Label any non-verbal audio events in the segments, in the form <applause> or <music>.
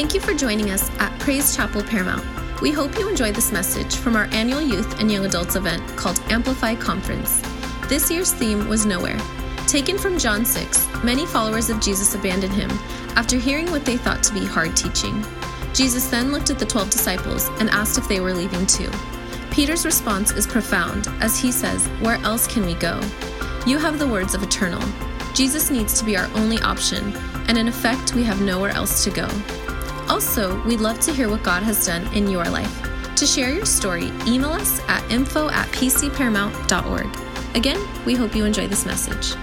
Thank you for joining us at Praise Chapel Paramount. We hope you enjoyed this message from our annual youth and young adults event called Amplify Conference. This year's theme was Nowhere. Taken from John 6, many followers of Jesus abandoned him after hearing what they thought to be hard teaching. Jesus then looked at the 12 disciples and asked if they were leaving too. Peter's response is profound as he says, Where else can we go? You have the words of eternal. Jesus needs to be our only option, and in effect, we have nowhere else to go. Also, we'd love to hear what God has done in your life. To share your story, email us at info at pcparamount.org. Again, we hope you enjoy this message.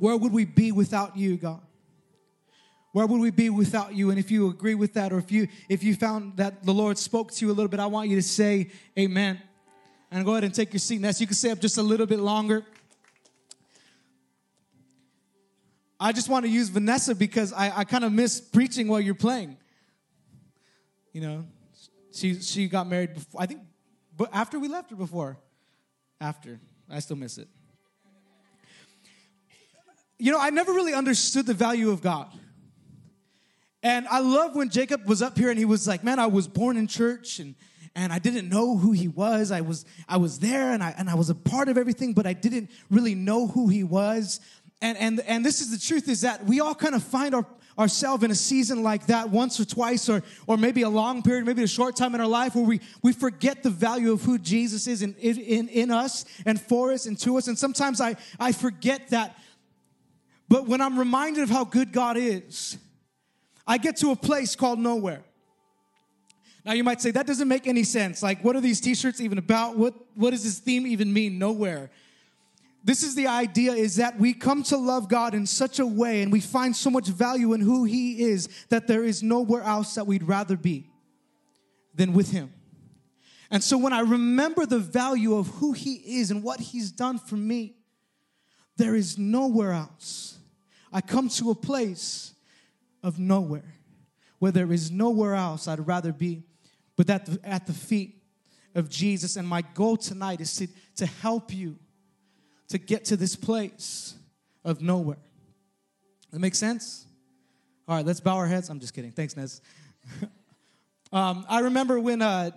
Where would we be without you, God? Where would we be without you? And if you agree with that, or if you if you found that the Lord spoke to you a little bit, I want you to say Amen. And go ahead and take your seat. Ness, you can stay up just a little bit longer. I just want to use Vanessa because I, I kind of miss preaching while you're playing. You know, she she got married before I think, but after we left or before, after I still miss it. You know, I never really understood the value of God. And I love when Jacob was up here and he was like, Man, I was born in church and and I didn't know who he was. I was I was there and I and I was a part of everything, but I didn't really know who he was. And and and this is the truth is that we all kind of find our ourselves in a season like that once or twice or or maybe a long period maybe a short time in our life where we we forget the value of who jesus is in in, in us and for us and to us and sometimes i i forget that but when i'm reminded of how good god is I get to a place called nowhere. Now you might say that doesn't make any sense. Like, what are these t-shirts even about? What what does this theme even mean? Nowhere. This is the idea is that we come to love God in such a way and we find so much value in who He is that there is nowhere else that we'd rather be than with Him. And so when I remember the value of who He is and what He's done for me, there is nowhere else. I come to a place of nowhere, where there is nowhere else I'd rather be but at the, at the feet of Jesus. And my goal tonight is to, to help you to get to this place of nowhere. That makes sense? All right, let's bow our heads. I'm just kidding. Thanks, Nez. <laughs> um, I remember when uh,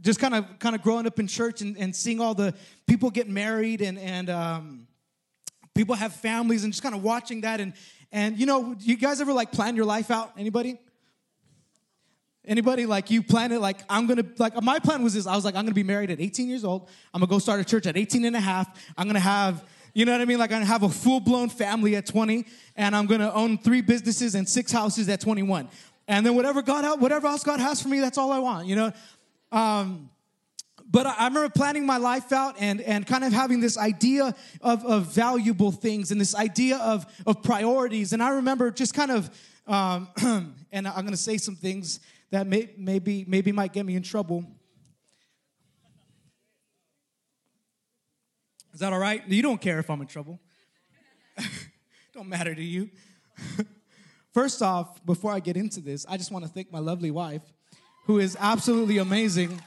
just kind of kind of growing up in church and, and seeing all the people get married and and um, people have families and just kind of watching that and and you know, you guys ever like plan your life out? Anybody? Anybody? Like you plan it like I'm gonna like my plan was this. I was like I'm gonna be married at 18 years old. I'm gonna go start a church at 18 and a half. I'm gonna have you know what I mean? Like I'm gonna have a full blown family at 20 and I'm gonna own three businesses and six houses at 21 and then whatever God whatever else God has for me that's all I want you know? Um, but I, remember planning my life out and, and kind of having this idea of, of valuable things and this idea of, of priorities. And I remember just kind of, um, <clears throat> and I'm going to say some things that may, maybe, maybe might get me in trouble. Is that all right? You don't care if I'm in trouble. <laughs> don't matter to you. <laughs> First off, before I get into this, I just want to thank my lovely wife, who is absolutely amazing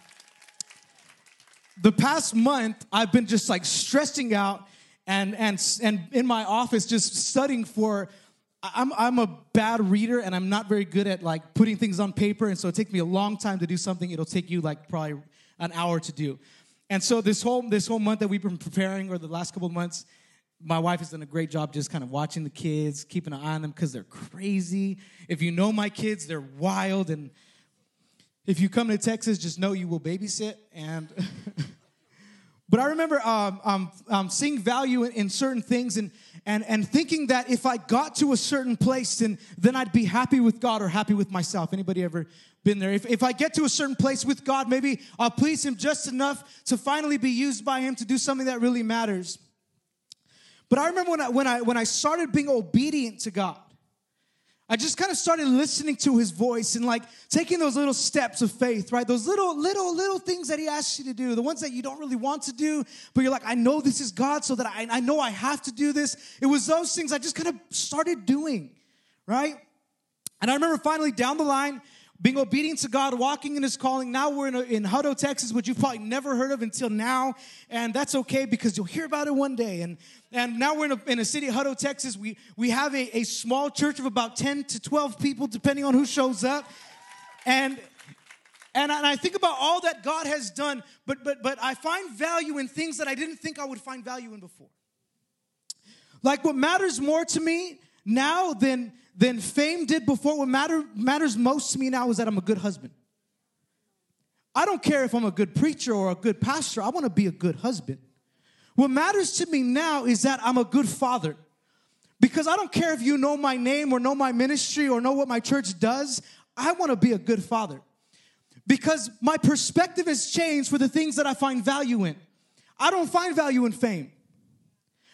the past month, I've been just like stressing out and, and, and in my office just studying for I'm, I'm a bad reader and I'm not very good at like putting things on paper. And so it takes me a long time to do something. It'll take you like probably an hour to do. And so this whole, this whole month that we've been preparing or the last couple of months, my wife has done a great job just kind of watching the kids, keeping an eye on them because they're crazy. If you know my kids, they're wild. And if you come to Texas, just know you will babysit. And <laughs> But I remember um, um, um, seeing value in, in, certain things and, and, and thinking that if I got to a certain place, then, then I'd be happy with God or happy with myself. Anybody ever been there? If, if I get to a certain place with God, maybe I'll please Him just enough to finally be used by Him to do something that really matters. But I remember when I, when I, when I started being obedient to God, I just kind of started listening to his voice and like taking those little steps of faith, right? Those little, little, little things that he asks you to do, the ones that you don't really want to do, but you're like, I know this is God, so that I, I know I have to do this. It was those things I just kind of started doing, right? And I remember finally down the line, being obedient to God, walking in His calling. Now we're in, a, in Hutto, Texas, which you've probably never heard of until now, and that's okay because you'll hear about it one day. And and now we're in a, in a city, Hutto, Texas. We we have a, a small church of about ten to twelve people, depending on who shows up, and. And I, and I think about all that God has done, but but but I find value in things that I didn't think I would find value in before. Like what matters more to me now than than fame did before. What matter, matters most to me now is that I'm a good husband. I don't care if I'm a good preacher or a good pastor, I want to be a good husband. What matters to me now is that I'm a good father. Because I don't care if you know my name or know my ministry or know what my church does, I want to be a good father. Because my perspective has changed for the things that I find value in. I don't find value in fame.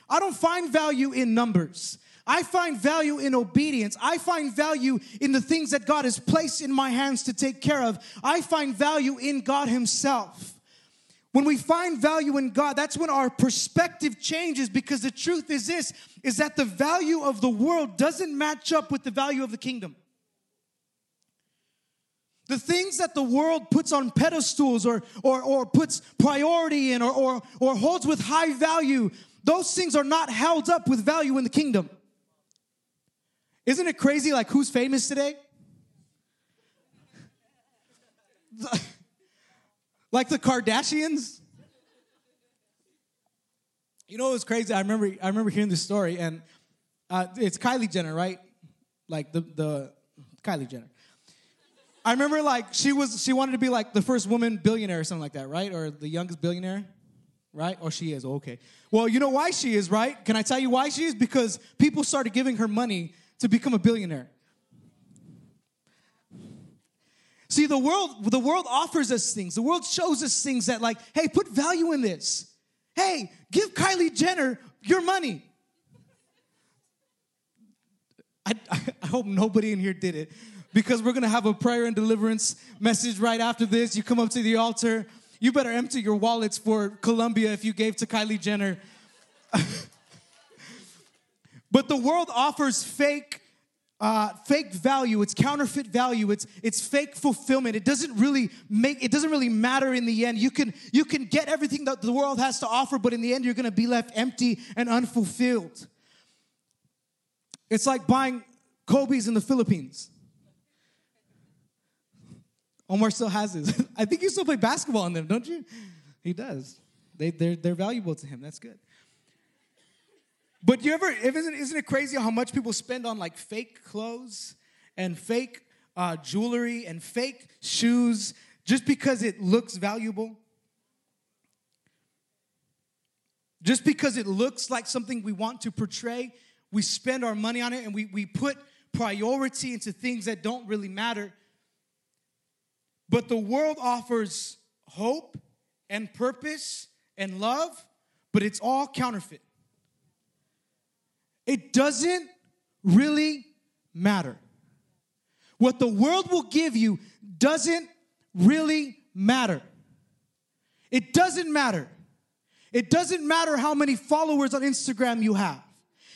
I don't find value in numbers. I find value in obedience. I find value in the things that God has placed in my hands to take care of. I find value in God Himself. When we find value in God, that's when our perspective changes because the truth is this is that the value of the world doesn't match up with the value of the kingdom. The things that the world puts on pedestals or, or, or puts priority in or, or, or holds with high value, those things are not held up with value in the kingdom. Isn't it crazy like who's famous today? like the Kardashians? You know it was crazy? I remember I remember hearing this story and uh, it's Kylie Jenner, right? Like the the Kylie Jenner. I remember like she was she wanted to be like the first woman billionaire or something like that, right? Or the youngest billionaire, right? Or she is okay. Well, you know why she is, right? Can I tell you why she is? Because people started giving her money to become a billionaire. See, the world, the world offers us things. The world shows us things that, like, hey, put value in this. Hey, give Kylie Jenner your money. I, I hope nobody in here did it because we're gonna have a prayer and deliverance message right after this. You come up to the altar. You better empty your wallets for Colombia if you gave to Kylie Jenner. <laughs> But the world offers fake uh, fake value. It's counterfeit value. It's it's fake fulfillment. It doesn't really make it doesn't really matter in the end. You can you can get everything that the world has to offer but in the end you're going to be left empty and unfulfilled. It's like buying kobe's in the philippines. Omar still has his. <laughs> I think you still play basketball on them don't you? He does. They, they're, they're valuable to him. That's good but you ever, isn't, isn't it crazy how much people spend on like fake clothes and fake uh, jewelry and fake shoes just because it looks valuable? Just because it looks like something we want to portray, we spend our money on it and we, we put priority into things that don't really matter. But the world offers hope and purpose and love, but it's all counterfeit. It doesn't really matter. What the world will give you doesn't really matter. It doesn't matter. It doesn't matter how many followers on Instagram you have.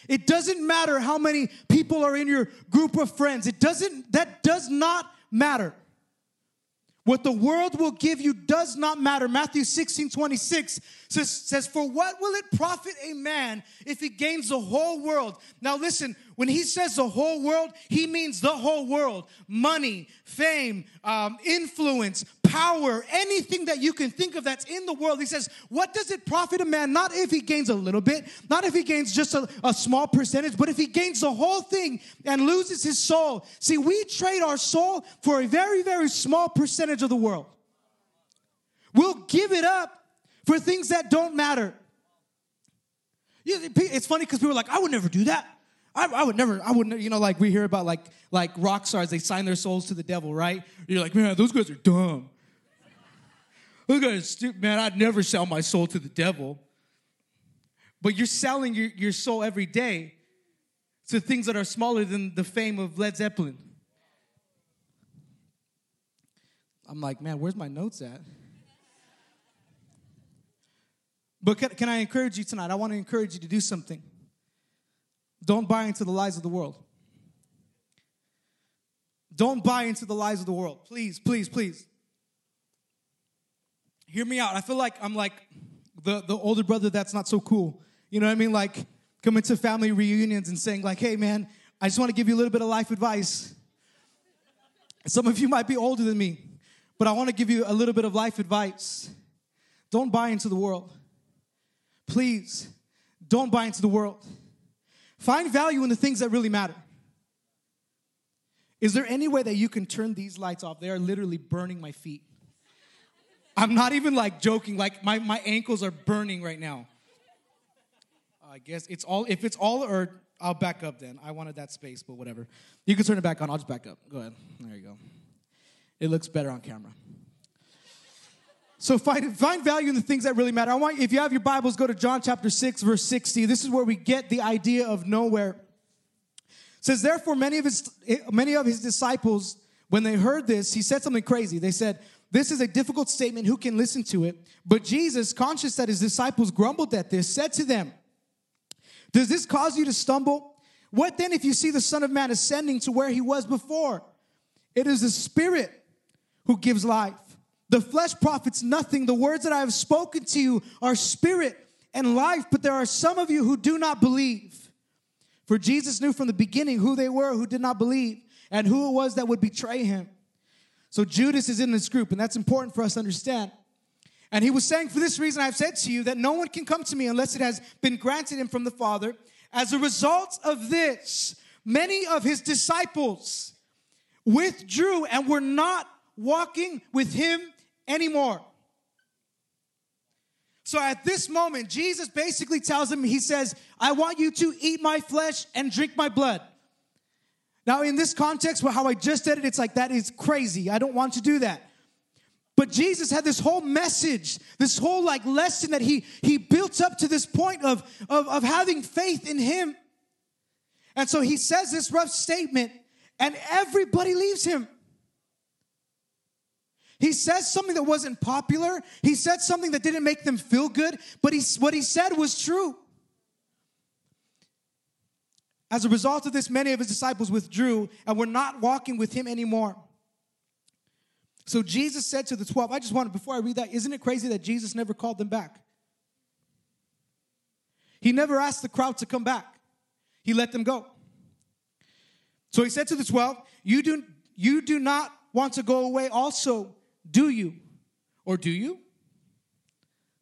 It doesn't matter how many people are in your group of friends. It doesn't that does not matter. What the world will give you does not matter. Matthew 16, 26 says, says, For what will it profit a man if he gains the whole world? Now, listen, when he says the whole world, he means the whole world money, fame, um, influence, power, anything that you can think of that's in the world. He says, What does it profit a man? Not if he gains a little bit, not if he gains just a, a small percentage, but if he gains the whole thing and loses his soul. See, we trade our soul for a very, very small percentage of the world. We'll give it up for things that don't matter. It's funny because people are like, I would never do that. I, I, would never, I wouldn't, you know, like we hear about like like rock stars, they sign their souls to the devil, right? You're like, man, those guys are dumb. Those guys are stupid, man. I'd never sell my soul to the devil. But you're selling your, your soul every day to things that are smaller than the fame of Led Zeppelin. I'm like, man, where's my notes at? But can, can I encourage you tonight? I want to encourage you to do something. Don't buy into the lies of the world. Don't buy into the lies of the world. Please, please, please. Hear me out. I feel like I'm like the, the older brother that's not so cool. You know what I mean? Like coming to family reunions and saying, like, hey man, I just want to give you a little bit of life advice. Some of you might be older than me, but I want to give you a little bit of life advice. Don't buy into the world. Please, don't buy into the world. Find value in the things that really matter. Is there any way that you can turn these lights off? They are literally burning my feet. I'm not even like joking, like my, my ankles are burning right now. I guess it's all, if it's all or I'll back up then. I wanted that space, but whatever. You can turn it back on. I'll just back up. Go ahead. There you go. It looks better on camera. So find, find value in the things that really matter. I want, if you have your Bibles, go to John chapter 6, verse 60. This is where we get the idea of nowhere. It says, therefore, many of his many of his disciples, when they heard this, he said something crazy. They said, This is a difficult statement. Who can listen to it? But Jesus, conscious that his disciples grumbled at this, said to them, Does this cause you to stumble? What then if you see the Son of Man ascending to where he was before? It is the Spirit who gives life. The flesh profits nothing. The words that I have spoken to you are spirit and life, but there are some of you who do not believe. For Jesus knew from the beginning who they were who did not believe and who it was that would betray him. So Judas is in this group, and that's important for us to understand. And he was saying, For this reason, I've said to you that no one can come to me unless it has been granted him from the Father. As a result of this, many of his disciples withdrew and were not walking with him anymore. So at this moment, Jesus basically tells him, He says, I want you to eat my flesh and drink my blood. Now, in this context, how I just said it, it's like that is crazy. I don't want to do that. But Jesus had this whole message, this whole like lesson that he he built up to this point of, of, of having faith in him. And so he says this rough statement, and everybody leaves him. He says something that wasn't popular. He said something that didn't make them feel good, but he, what he said was true. As a result of this, many of his disciples withdrew and were not walking with him anymore. So Jesus said to the 12, I just wanted, before I read that, isn't it crazy that Jesus never called them back? He never asked the crowd to come back, he let them go. So he said to the 12, You do, you do not want to go away also. Do you? Or do you?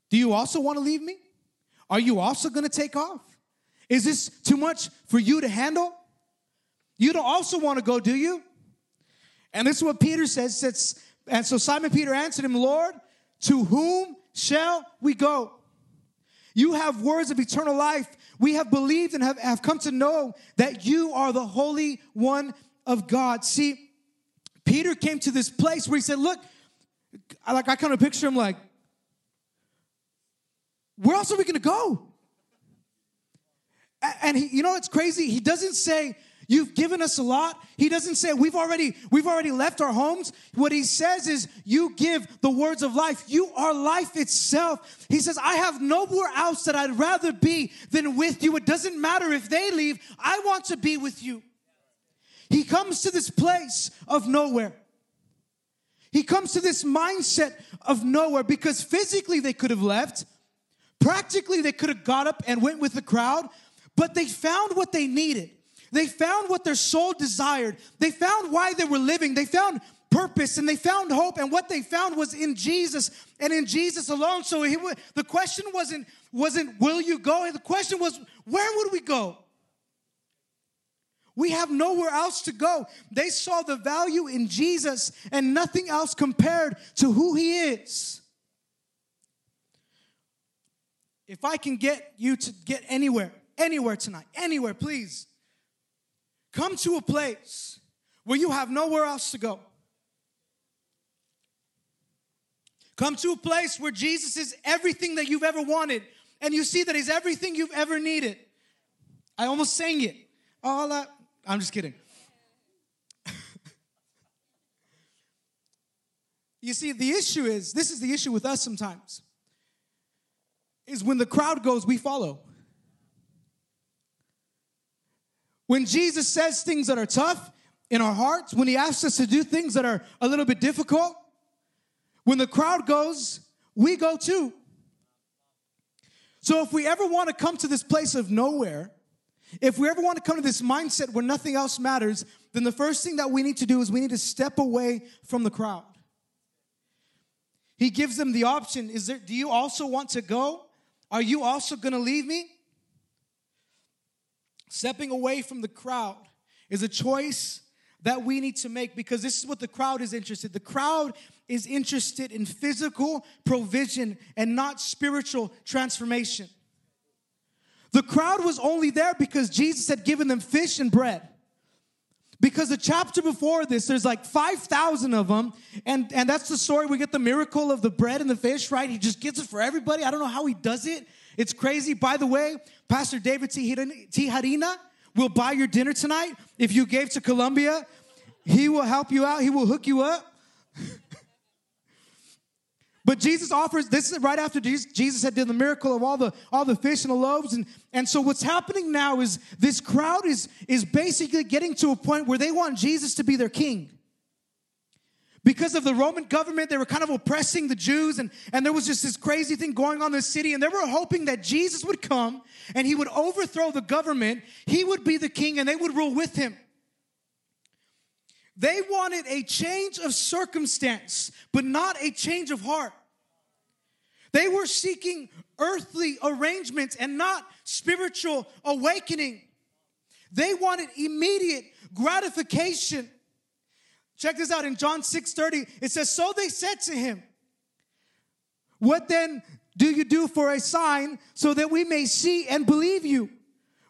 Do you also want to leave me? Are you also going to take off? Is this too much for you to handle? You don't also want to go, do you? And this is what Peter says. And so Simon Peter answered him, Lord, to whom shall we go? You have words of eternal life. We have believed and have, have come to know that you are the Holy One of God. See, Peter came to this place where he said, Look, I like I kind of picture him like, where else are we gonna go? And he, you know what's crazy? He doesn't say, You've given us a lot. He doesn't say we've already we've already left our homes. What he says is you give the words of life. You are life itself. He says I have nowhere else that I'd rather be than with you. It doesn't matter if they leave. I want to be with you. He comes to this place of nowhere. He comes to this mindset of nowhere because physically they could have left, practically they could have got up and went with the crowd, but they found what they needed. They found what their soul desired. They found why they were living. They found purpose and they found hope and what they found was in Jesus and in Jesus alone. So he, the question wasn't wasn't will you go? The question was where would we go? We have nowhere else to go. They saw the value in Jesus and nothing else compared to who he is. If I can get you to get anywhere, anywhere tonight, anywhere, please, come to a place where you have nowhere else to go. Come to a place where Jesus is everything that you've ever wanted, and you see that He's everything you've ever needed. I almost sang it. All I, I'm just kidding. you see, the issue is this is the issue with us sometimes is when the crowd goes, we follow. When Jesus says things that are tough, in our hearts, when He asks us to do things that are a little bit difficult, when the crowd goes, we go too. So if we ever want to come to this place of nowhere, if we ever want to come to this mindset where nothing else matters, then the first thing that we need to do is we need to step away from the crowd. He gives them the option, is there do you also want to go? Are you also going to leave me? Stepping away from the crowd is a choice that we need to make because this is what the crowd is interested. The crowd is interested in physical provision and not spiritual transformation. The crowd was only there because Jesus had given them fish and bread. Because the chapter before this, there's like 5,000 of them. And, and that's the story. We get the miracle of the bread and the fish, right? He just gets it for everybody. I don't know how he does it. It's crazy. By the way, Pastor David Tijerina will buy your dinner tonight. If you gave to Colombia, he will help you out, he will hook you up. <laughs> But Jesus offers this is right after Jesus, Jesus had done the miracle of all the all the fish and the loaves, and and so what's happening now is this crowd is is basically getting to a point where they want Jesus to be their king. Because of the Roman government, they were kind of oppressing the Jews, and, and there was just this crazy thing going on in the city, and they were hoping that Jesus would come and he would overthrow the government, he would be the king, and they would rule with him. They wanted a change of circumstance, but not a change of heart. They were seeking earthly arrangements and not spiritual awakening. They wanted immediate gratification. Check this out in John 6 30. It says, So they said to him, What then do you do for a sign so that we may see and believe you?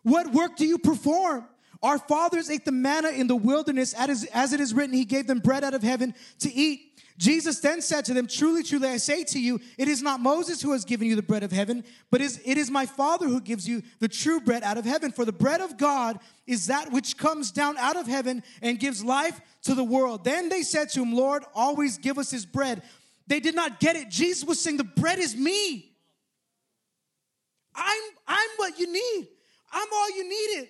What work do you perform? Our fathers ate the manna in the wilderness, as it is written, He gave them bread out of heaven to eat. Jesus then said to them, Truly, truly, I say to you, it is not Moses who has given you the bread of heaven, but it is my Father who gives you the true bread out of heaven. For the bread of God is that which comes down out of heaven and gives life to the world. Then they said to him, Lord, always give us his bread. They did not get it. Jesus was saying, The bread is me. I'm, I'm what you need. I'm all you needed.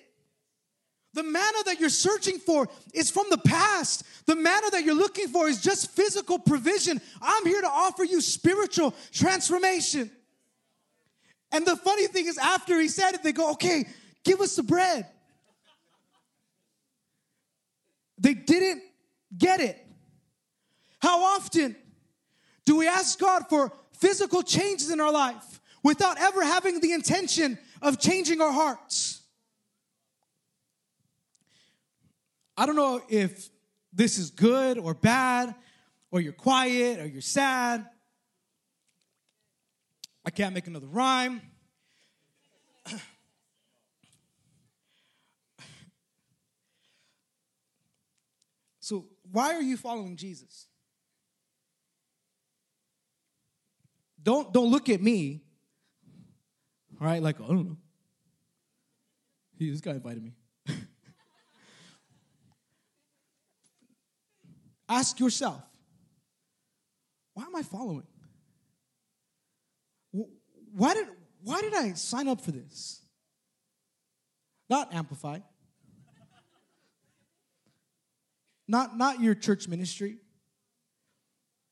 The manna that you're searching for is from the past. The manna that you're looking for is just physical provision. I'm here to offer you spiritual transformation. And the funny thing is, after he said it, they go, okay, give us the bread. They didn't get it. How often do we ask God for physical changes in our life without ever having the intention of changing our hearts? I don't know if this is good or bad, or you're quiet or you're sad. I can't make another rhyme. so, why are you following Jesus? Don't, don't look at me, right? Like, I don't know. He, this guy invited me. Ask yourself, why am I following? Why did, why did I sign up for this? Not Amplify. not, not your church ministry.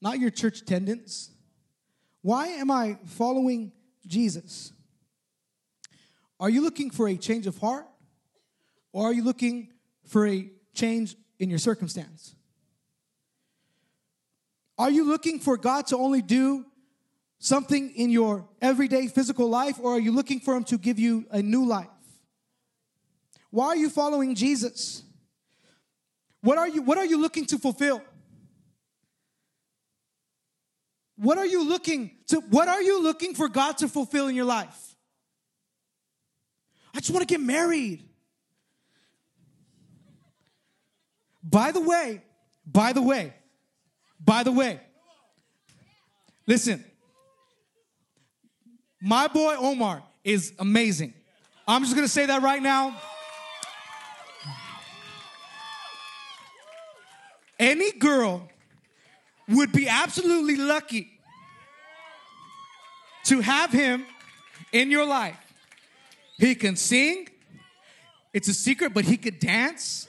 Not your church attendance. Why am I following Jesus? Are you looking for a change of heart? Or are you looking for a change in your circumstance? Are you looking for God to only do something in your everyday physical life, or are you looking for Him to give you a new life? Why are you following Jesus? What are you, what are you looking to fulfill? What are you looking to what are you looking for God to fulfill in your life? I just want to get married. By the way, by the way, by the way, listen, my boy Omar is amazing. I'm just gonna say that right now. Any girl would be absolutely lucky to have him in your life. He can sing, it's a secret, but he could dance.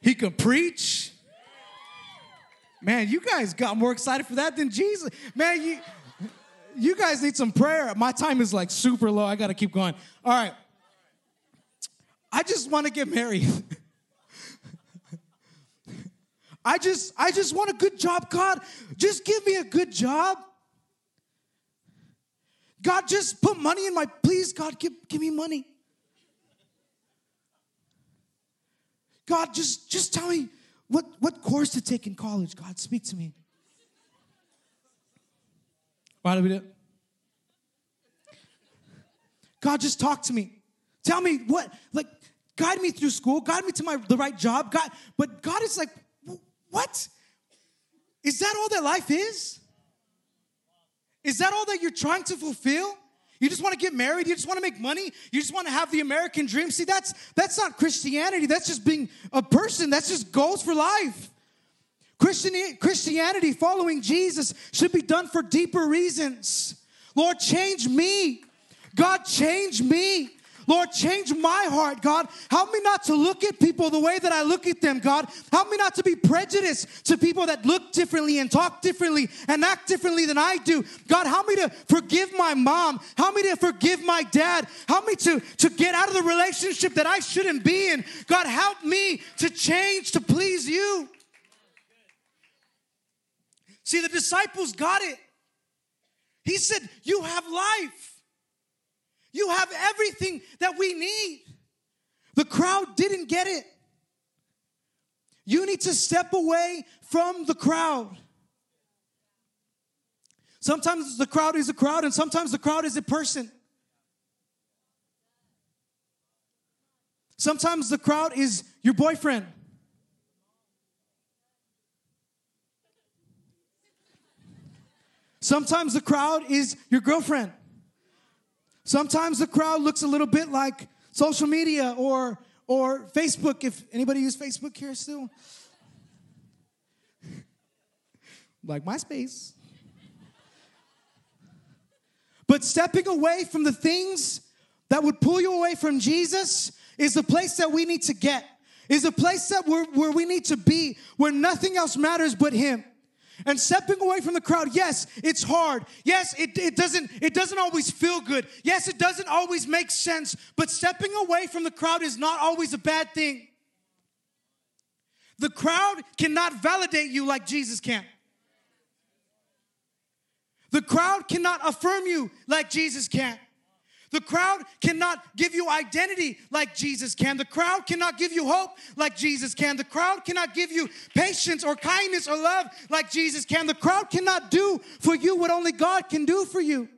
He can preach. Man, you guys got more excited for that than Jesus. Man, you you guys need some prayer. My time is like super low. I got to keep going. All right. I just want to get married. <laughs> I just I just want a good job, God. Just give me a good job. God, just put money in my please, God, give, give me money. God, just just tell me what, what course to take in college. God, speak to me. Why do we do it? God, just talk to me. Tell me what, like, guide me through school, guide me to my the right job. God, but God is like, what? Is that all that life is? Is that all that you're trying to fulfill? You just want to get married, you just want to make money, you just want to have the American dream. See, that's that's not Christianity. That's just being a person. That's just goals for life. Christianity, following Jesus, should be done for deeper reasons. Lord, change me. God, change me. Lord, change my heart, God. Help me not to look at people the way that I look at them, God. Help me not to be prejudiced to people that look differently and talk differently and act differently than I do. God, help me to forgive my mom. Help me to forgive my dad. Help me to, to get out of the relationship that I shouldn't be in. God, help me to change to please you. See, the disciples got it. He said, You have life. You have everything that we need. The crowd didn't get it. You need to step away from the crowd. Sometimes the crowd is a crowd, and sometimes the crowd is a person. Sometimes the crowd is your boyfriend. Sometimes the crowd is your girlfriend. Sometimes the crowd looks a little bit like social media or or Facebook. If anybody use Facebook here still, <laughs> like MySpace. But stepping away from the things that would pull you away from Jesus is the place that we need to get. Is a place that where we need to be, where nothing else matters but Him. And stepping away from the crowd, yes, it's hard. Yes, it, it doesn't it doesn't always feel good. Yes, it doesn't always make sense, but stepping away from the crowd is not always a bad thing. The crowd cannot validate you like Jesus can. The crowd cannot affirm you like Jesus can. The crowd cannot give you identity like Jesus can. The crowd cannot give you hope like Jesus can. The crowd cannot give you patience or kindness or love like Jesus can. The crowd cannot do for you what only God can do for you.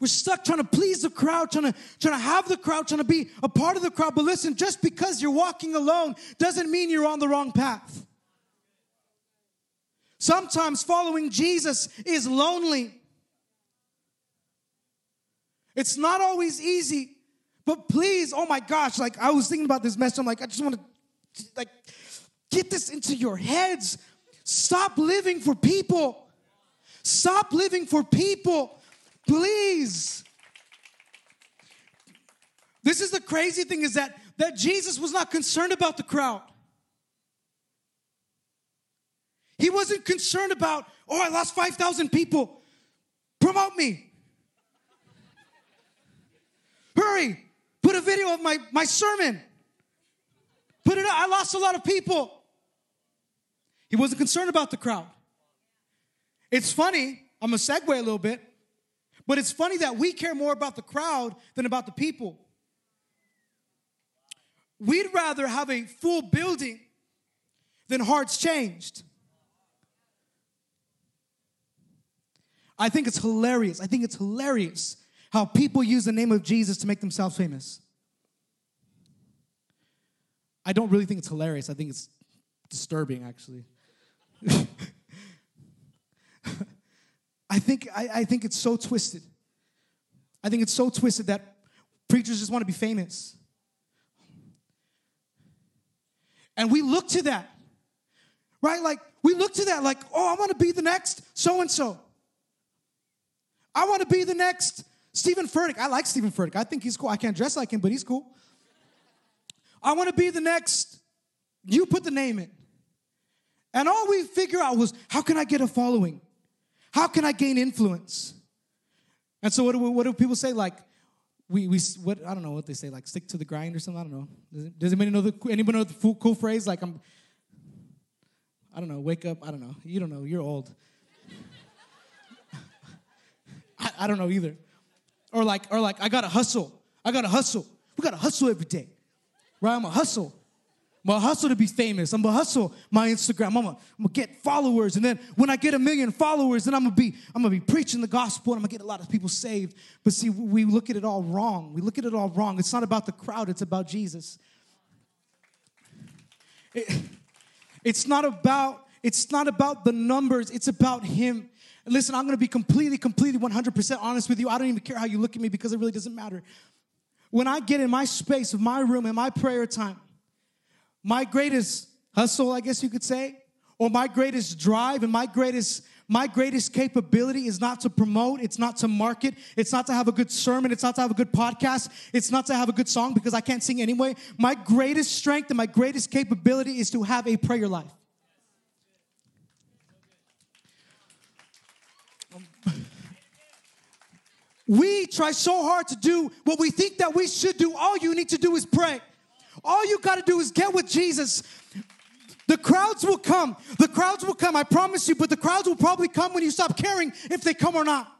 We're stuck trying to please the crowd, trying to, trying to have the crowd, trying to be a part of the crowd. But listen, just because you're walking alone doesn't mean you're on the wrong path. Sometimes following Jesus is lonely. It's not always easy, but please, oh my gosh, like I was thinking about this message. I'm like, I just want to like get this into your heads. Stop living for people. Stop living for people. Please. This is the crazy thing is that that Jesus was not concerned about the crowd. He wasn't concerned about, oh, I lost 5,000 people. Promote me. Hurry, put a video of my, my sermon. Put it up. I lost a lot of people. He wasn't concerned about the crowd. It's funny, I'm gonna segue a little bit, but it's funny that we care more about the crowd than about the people. We'd rather have a full building than hearts changed. I think it's hilarious. I think it's hilarious how people use the name of Jesus to make themselves famous. I don't really think it's hilarious. I think it's disturbing, actually. <laughs> I think, I, I think it's so twisted. I think it's so twisted that preachers just want to be famous. And we look to that, right? Like, we look to that, like, oh, I want to be the next so and so. I want to be the next Steven Furtick. I like Steven Furtick. I think he's cool. I can't dress like him, but he's cool. I want to be the next, you put the name in. And all we figure out was how can I get a following? How can I gain influence? And so what do, what do people say? Like, we, we what I don't know what they say, like stick to the grind or something. I don't know. Does, anybody know the anybody know the cool, cool phrase? Like I'm I don't know, wake up, I don't know. You don't know, you're old. <laughs> I, I don't know either. Or like, or like, I gotta hustle. I gotta hustle. We gotta hustle every day. Right? I'm a hustle. I'm gonna hustle to be famous. I'm gonna hustle my Instagram. I'm gonna get followers. And then when I get a million followers, then I'm gonna be, I'm gonna be preaching the gospel and I'm gonna get a lot of people saved. But see, we look at it all wrong. We look at it all wrong. It's not about the crowd, it's about Jesus. It, it's not about, it's not about the numbers, it's about him. Listen, I'm gonna be completely, completely 100% honest with you. I don't even care how you look at me because it really doesn't matter. When I get in my space of my room and my prayer time, my greatest hustle, I guess you could say, or my greatest drive and my greatest my greatest capability is not to promote, it's not to market, it's not to have a good sermon, it's not to have a good podcast, it's not to have a good song because I can't sing anyway. My greatest strength and my greatest capability is to have a prayer life. We try so hard to do what we think that we should do. All you need to do is pray. All you got to do is get with Jesus. The crowds will come. The crowds will come, I promise you, but the crowds will probably come when you stop caring if they come or not.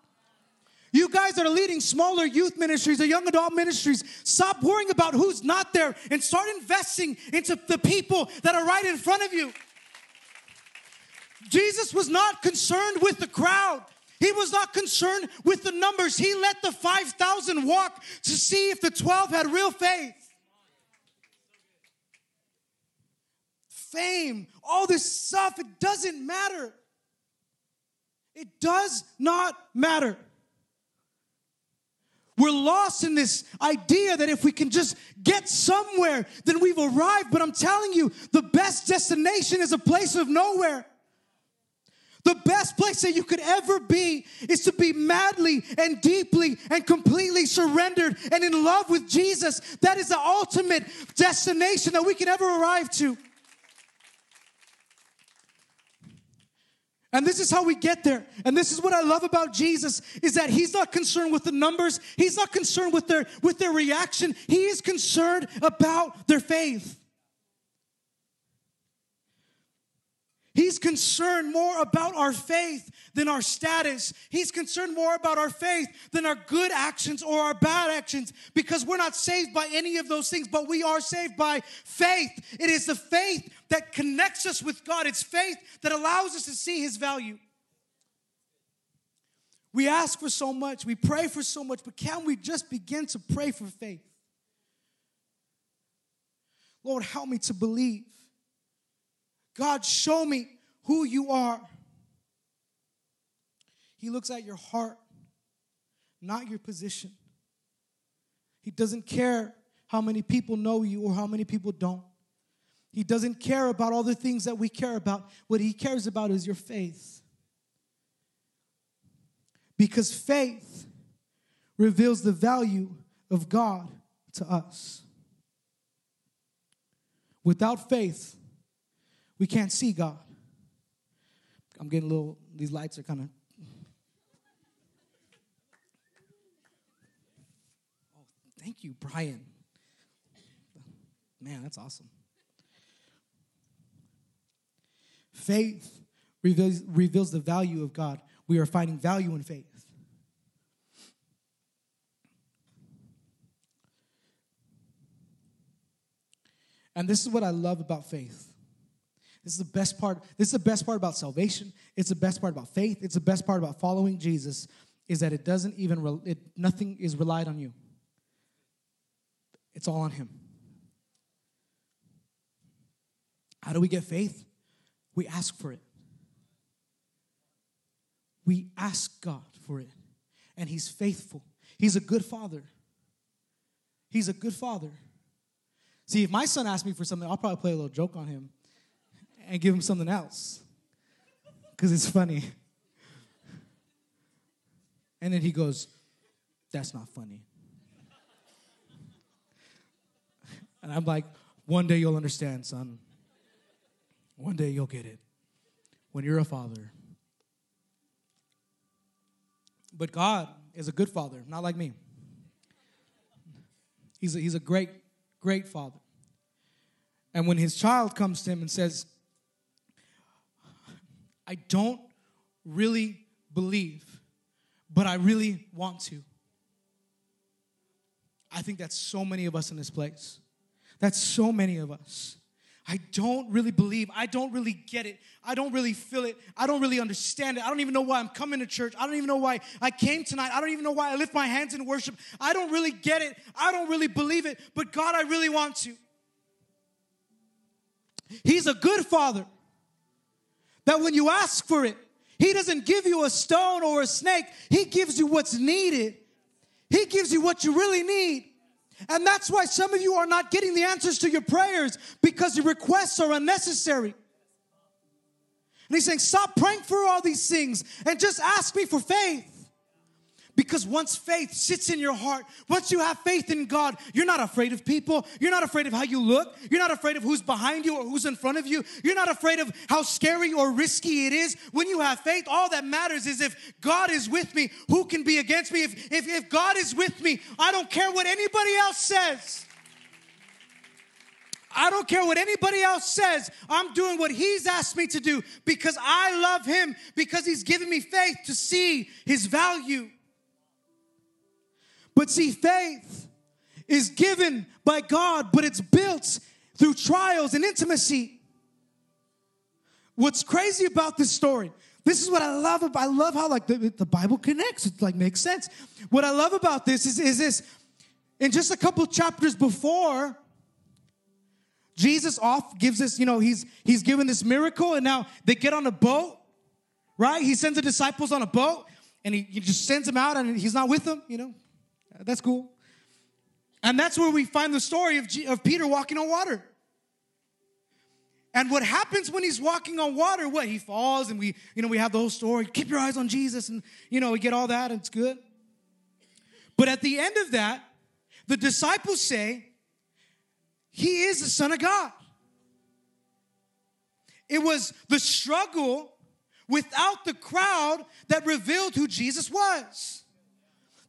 You guys that are leading smaller youth ministries or young adult ministries, stop worrying about who's not there and start investing into the people that are right in front of you. Jesus was not concerned with the crowd. He was not concerned with the numbers. He let the 5,000 walk to see if the 12 had real faith. Fame, all this stuff, it doesn't matter. It does not matter. We're lost in this idea that if we can just get somewhere, then we've arrived. But I'm telling you, the best destination is a place of nowhere. The best place that you could ever be is to be madly and deeply and completely surrendered and in love with Jesus. That is the ultimate destination that we can ever arrive to. And this is how we get there. And this is what I love about Jesus is that he's not concerned with the numbers. He's not concerned with their with their reaction. He is concerned about their faith. He's concerned more about our faith than our status. He's concerned more about our faith than our good actions or our bad actions because we're not saved by any of those things, but we are saved by faith. It is the faith that connects us with God, it's faith that allows us to see His value. We ask for so much, we pray for so much, but can we just begin to pray for faith? Lord, help me to believe. God, show me who you are. He looks at your heart, not your position. He doesn't care how many people know you or how many people don't. He doesn't care about all the things that we care about. What he cares about is your faith. Because faith reveals the value of God to us. Without faith, we can't see God. I'm getting a little, these lights are kind of. Oh, thank you, Brian. Man, that's awesome. Faith reveals, reveals the value of God. We are finding value in faith. And this is what I love about faith. This is the best part. This is the best part about salvation. It's the best part about faith. It's the best part about following Jesus is that it doesn't even it nothing is relied on you. It's all on him. How do we get faith? We ask for it. We ask God for it. And he's faithful. He's a good father. He's a good father. See, if my son asked me for something, I'll probably play a little joke on him and give him something else because it's funny. And then he goes, That's not funny. And I'm like, One day you'll understand, son. One day you'll get it when you're a father. But God is a good father, not like me. He's a, he's a great, great father. And when his child comes to him and says, I don't really believe, but I really want to. I think that's so many of us in this place. That's so many of us. I don't really believe. I don't really get it. I don't really feel it. I don't really understand it. I don't even know why I'm coming to church. I don't even know why I came tonight. I don't even know why I lift my hands in worship. I don't really get it. I don't really believe it. But God, I really want to. He's a good father that when you ask for it, He doesn't give you a stone or a snake, He gives you what's needed. He gives you what you really need. And that's why some of you are not getting the answers to your prayers because your requests are unnecessary. And he's saying, Stop praying for all these things and just ask me for faith. Because once faith sits in your heart, once you have faith in God, you're not afraid of people. You're not afraid of how you look. You're not afraid of who's behind you or who's in front of you. You're not afraid of how scary or risky it is. When you have faith, all that matters is if God is with me, who can be against me? If, if, if God is with me, I don't care what anybody else says. I don't care what anybody else says. I'm doing what He's asked me to do because I love Him, because He's given me faith to see His value. But see, faith is given by God, but it's built through trials and intimacy. What's crazy about this story, this is what I love about, I love how like the, the Bible connects, it like makes sense. What I love about this is, is this, in just a couple chapters before, Jesus off gives us, you know, he's he's given this miracle, and now they get on a boat, right? He sends the disciples on a boat, and he, he just sends them out, and he's not with them, you know, that's cool. And that's where we find the story of, G- of Peter walking on water. And what happens when he's walking on water? What he falls, and we, you know, we have the whole story. Keep your eyes on Jesus, and you know, we get all that, and it's good. But at the end of that, the disciples say, He is the Son of God. It was the struggle without the crowd that revealed who Jesus was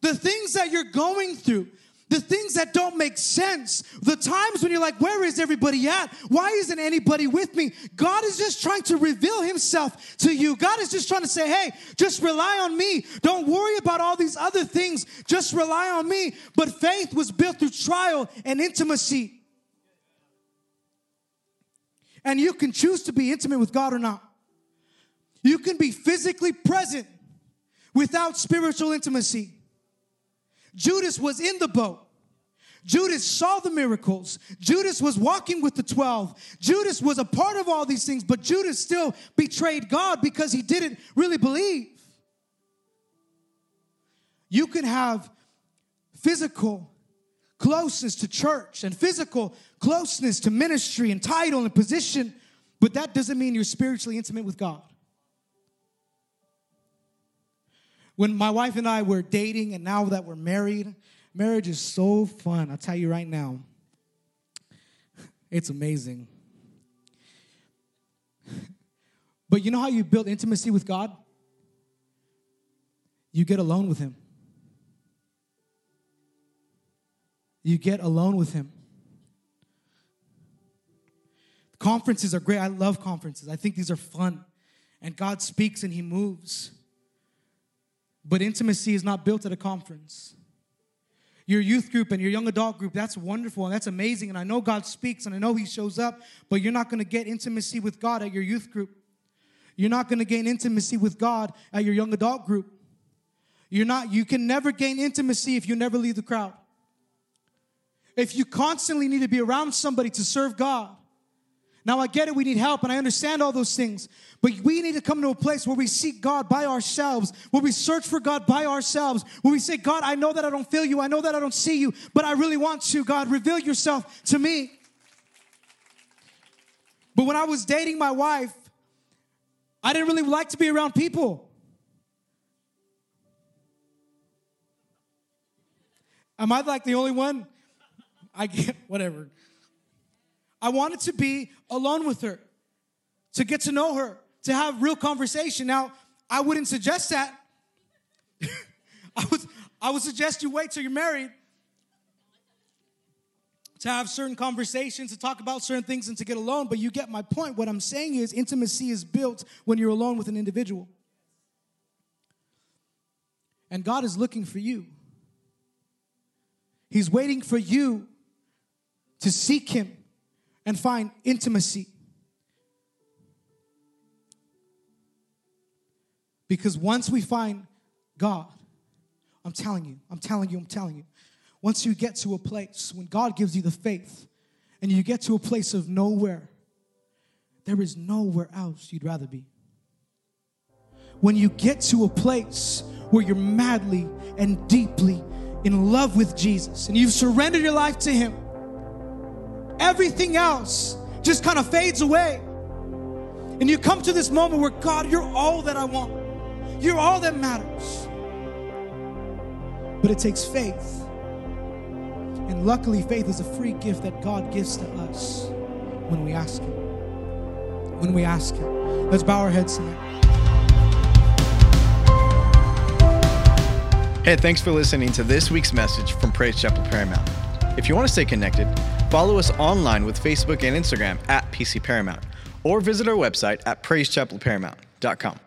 the things that you're going through, the things that don't make sense, the times when you're like, Where is everybody at? Why isn't anybody with me? God is just trying to reveal Himself to you. God is just trying to say, Hey, just rely on me. Don't worry about all these other things. Just rely on me. But faith was built through trial and intimacy. And you can choose to be intimate with God or not. You can be physically present without spiritual intimacy. Judas was in the boat. Judas saw the miracles. Judas was walking with the 12. Judas was a part of all these things, but Judas still betrayed God because he didn't really believe. You can have physical closeness to church and physical closeness to ministry and title and position, but that doesn't mean you're spiritually intimate with God. When my wife and I were dating, and now that we're married, marriage is so fun. I'll tell you right now, it's amazing. But you know how you build intimacy with God? You get alone with Him. You get alone with Him. Conferences are great. I love conferences. I think these are fun. And God speaks and He moves. But intimacy is not built at a conference. Your youth group and your young adult group, that's wonderful and that's amazing. And I know God speaks and I know He shows up, but you're not gonna get intimacy with God at your youth group. You're not gonna gain intimacy with God at your young adult group. You're not, you can never gain intimacy if you never leave the crowd. If you constantly need to be around somebody to serve God, now, I get it, we need help, and I understand all those things. But we need to come to a place where we seek God by ourselves, where we search for God by ourselves, where we say, God, I know that I don't feel you, I know that I don't see you, but I really want to. God, reveal yourself to me. But when I was dating my wife, I didn't really like to be around people. Am I like the only one? I get <laughs> whatever. I wanted to be alone with her, to get to know her, to have real conversation. Now, I wouldn't suggest that. <laughs> I would, I would suggest you wait till you're married to have certain conversations, to talk about certain things, and to get alone. But you get my point. What I'm saying is, intimacy is built when you're alone with an individual. And God is looking for you. He's waiting for you to seek Him and find intimacy. Because once we find God, I'm telling you, I'm telling you, I'm telling you, once you get to a place, when God gives you the faith, and you get to a place of nowhere, there is nowhere else you'd rather be. When you get to a place where you're madly and deeply in love with Jesus and you've surrendered your life to Him, everything else just kind of fades away. And you come to this moment where God, you're all that I want, you're all that matters. But it takes faith. And luckily, faith is a free gift that God gives to us when we ask Him. When we ask Him. Let's bow our heads tonight. Hey, thanks for listening to this week's message from Praise Chapel Paramount. If you want to stay connected, follow us online with Facebook and Instagram at PC Paramount, or visit our website at praisechapelparamount.com.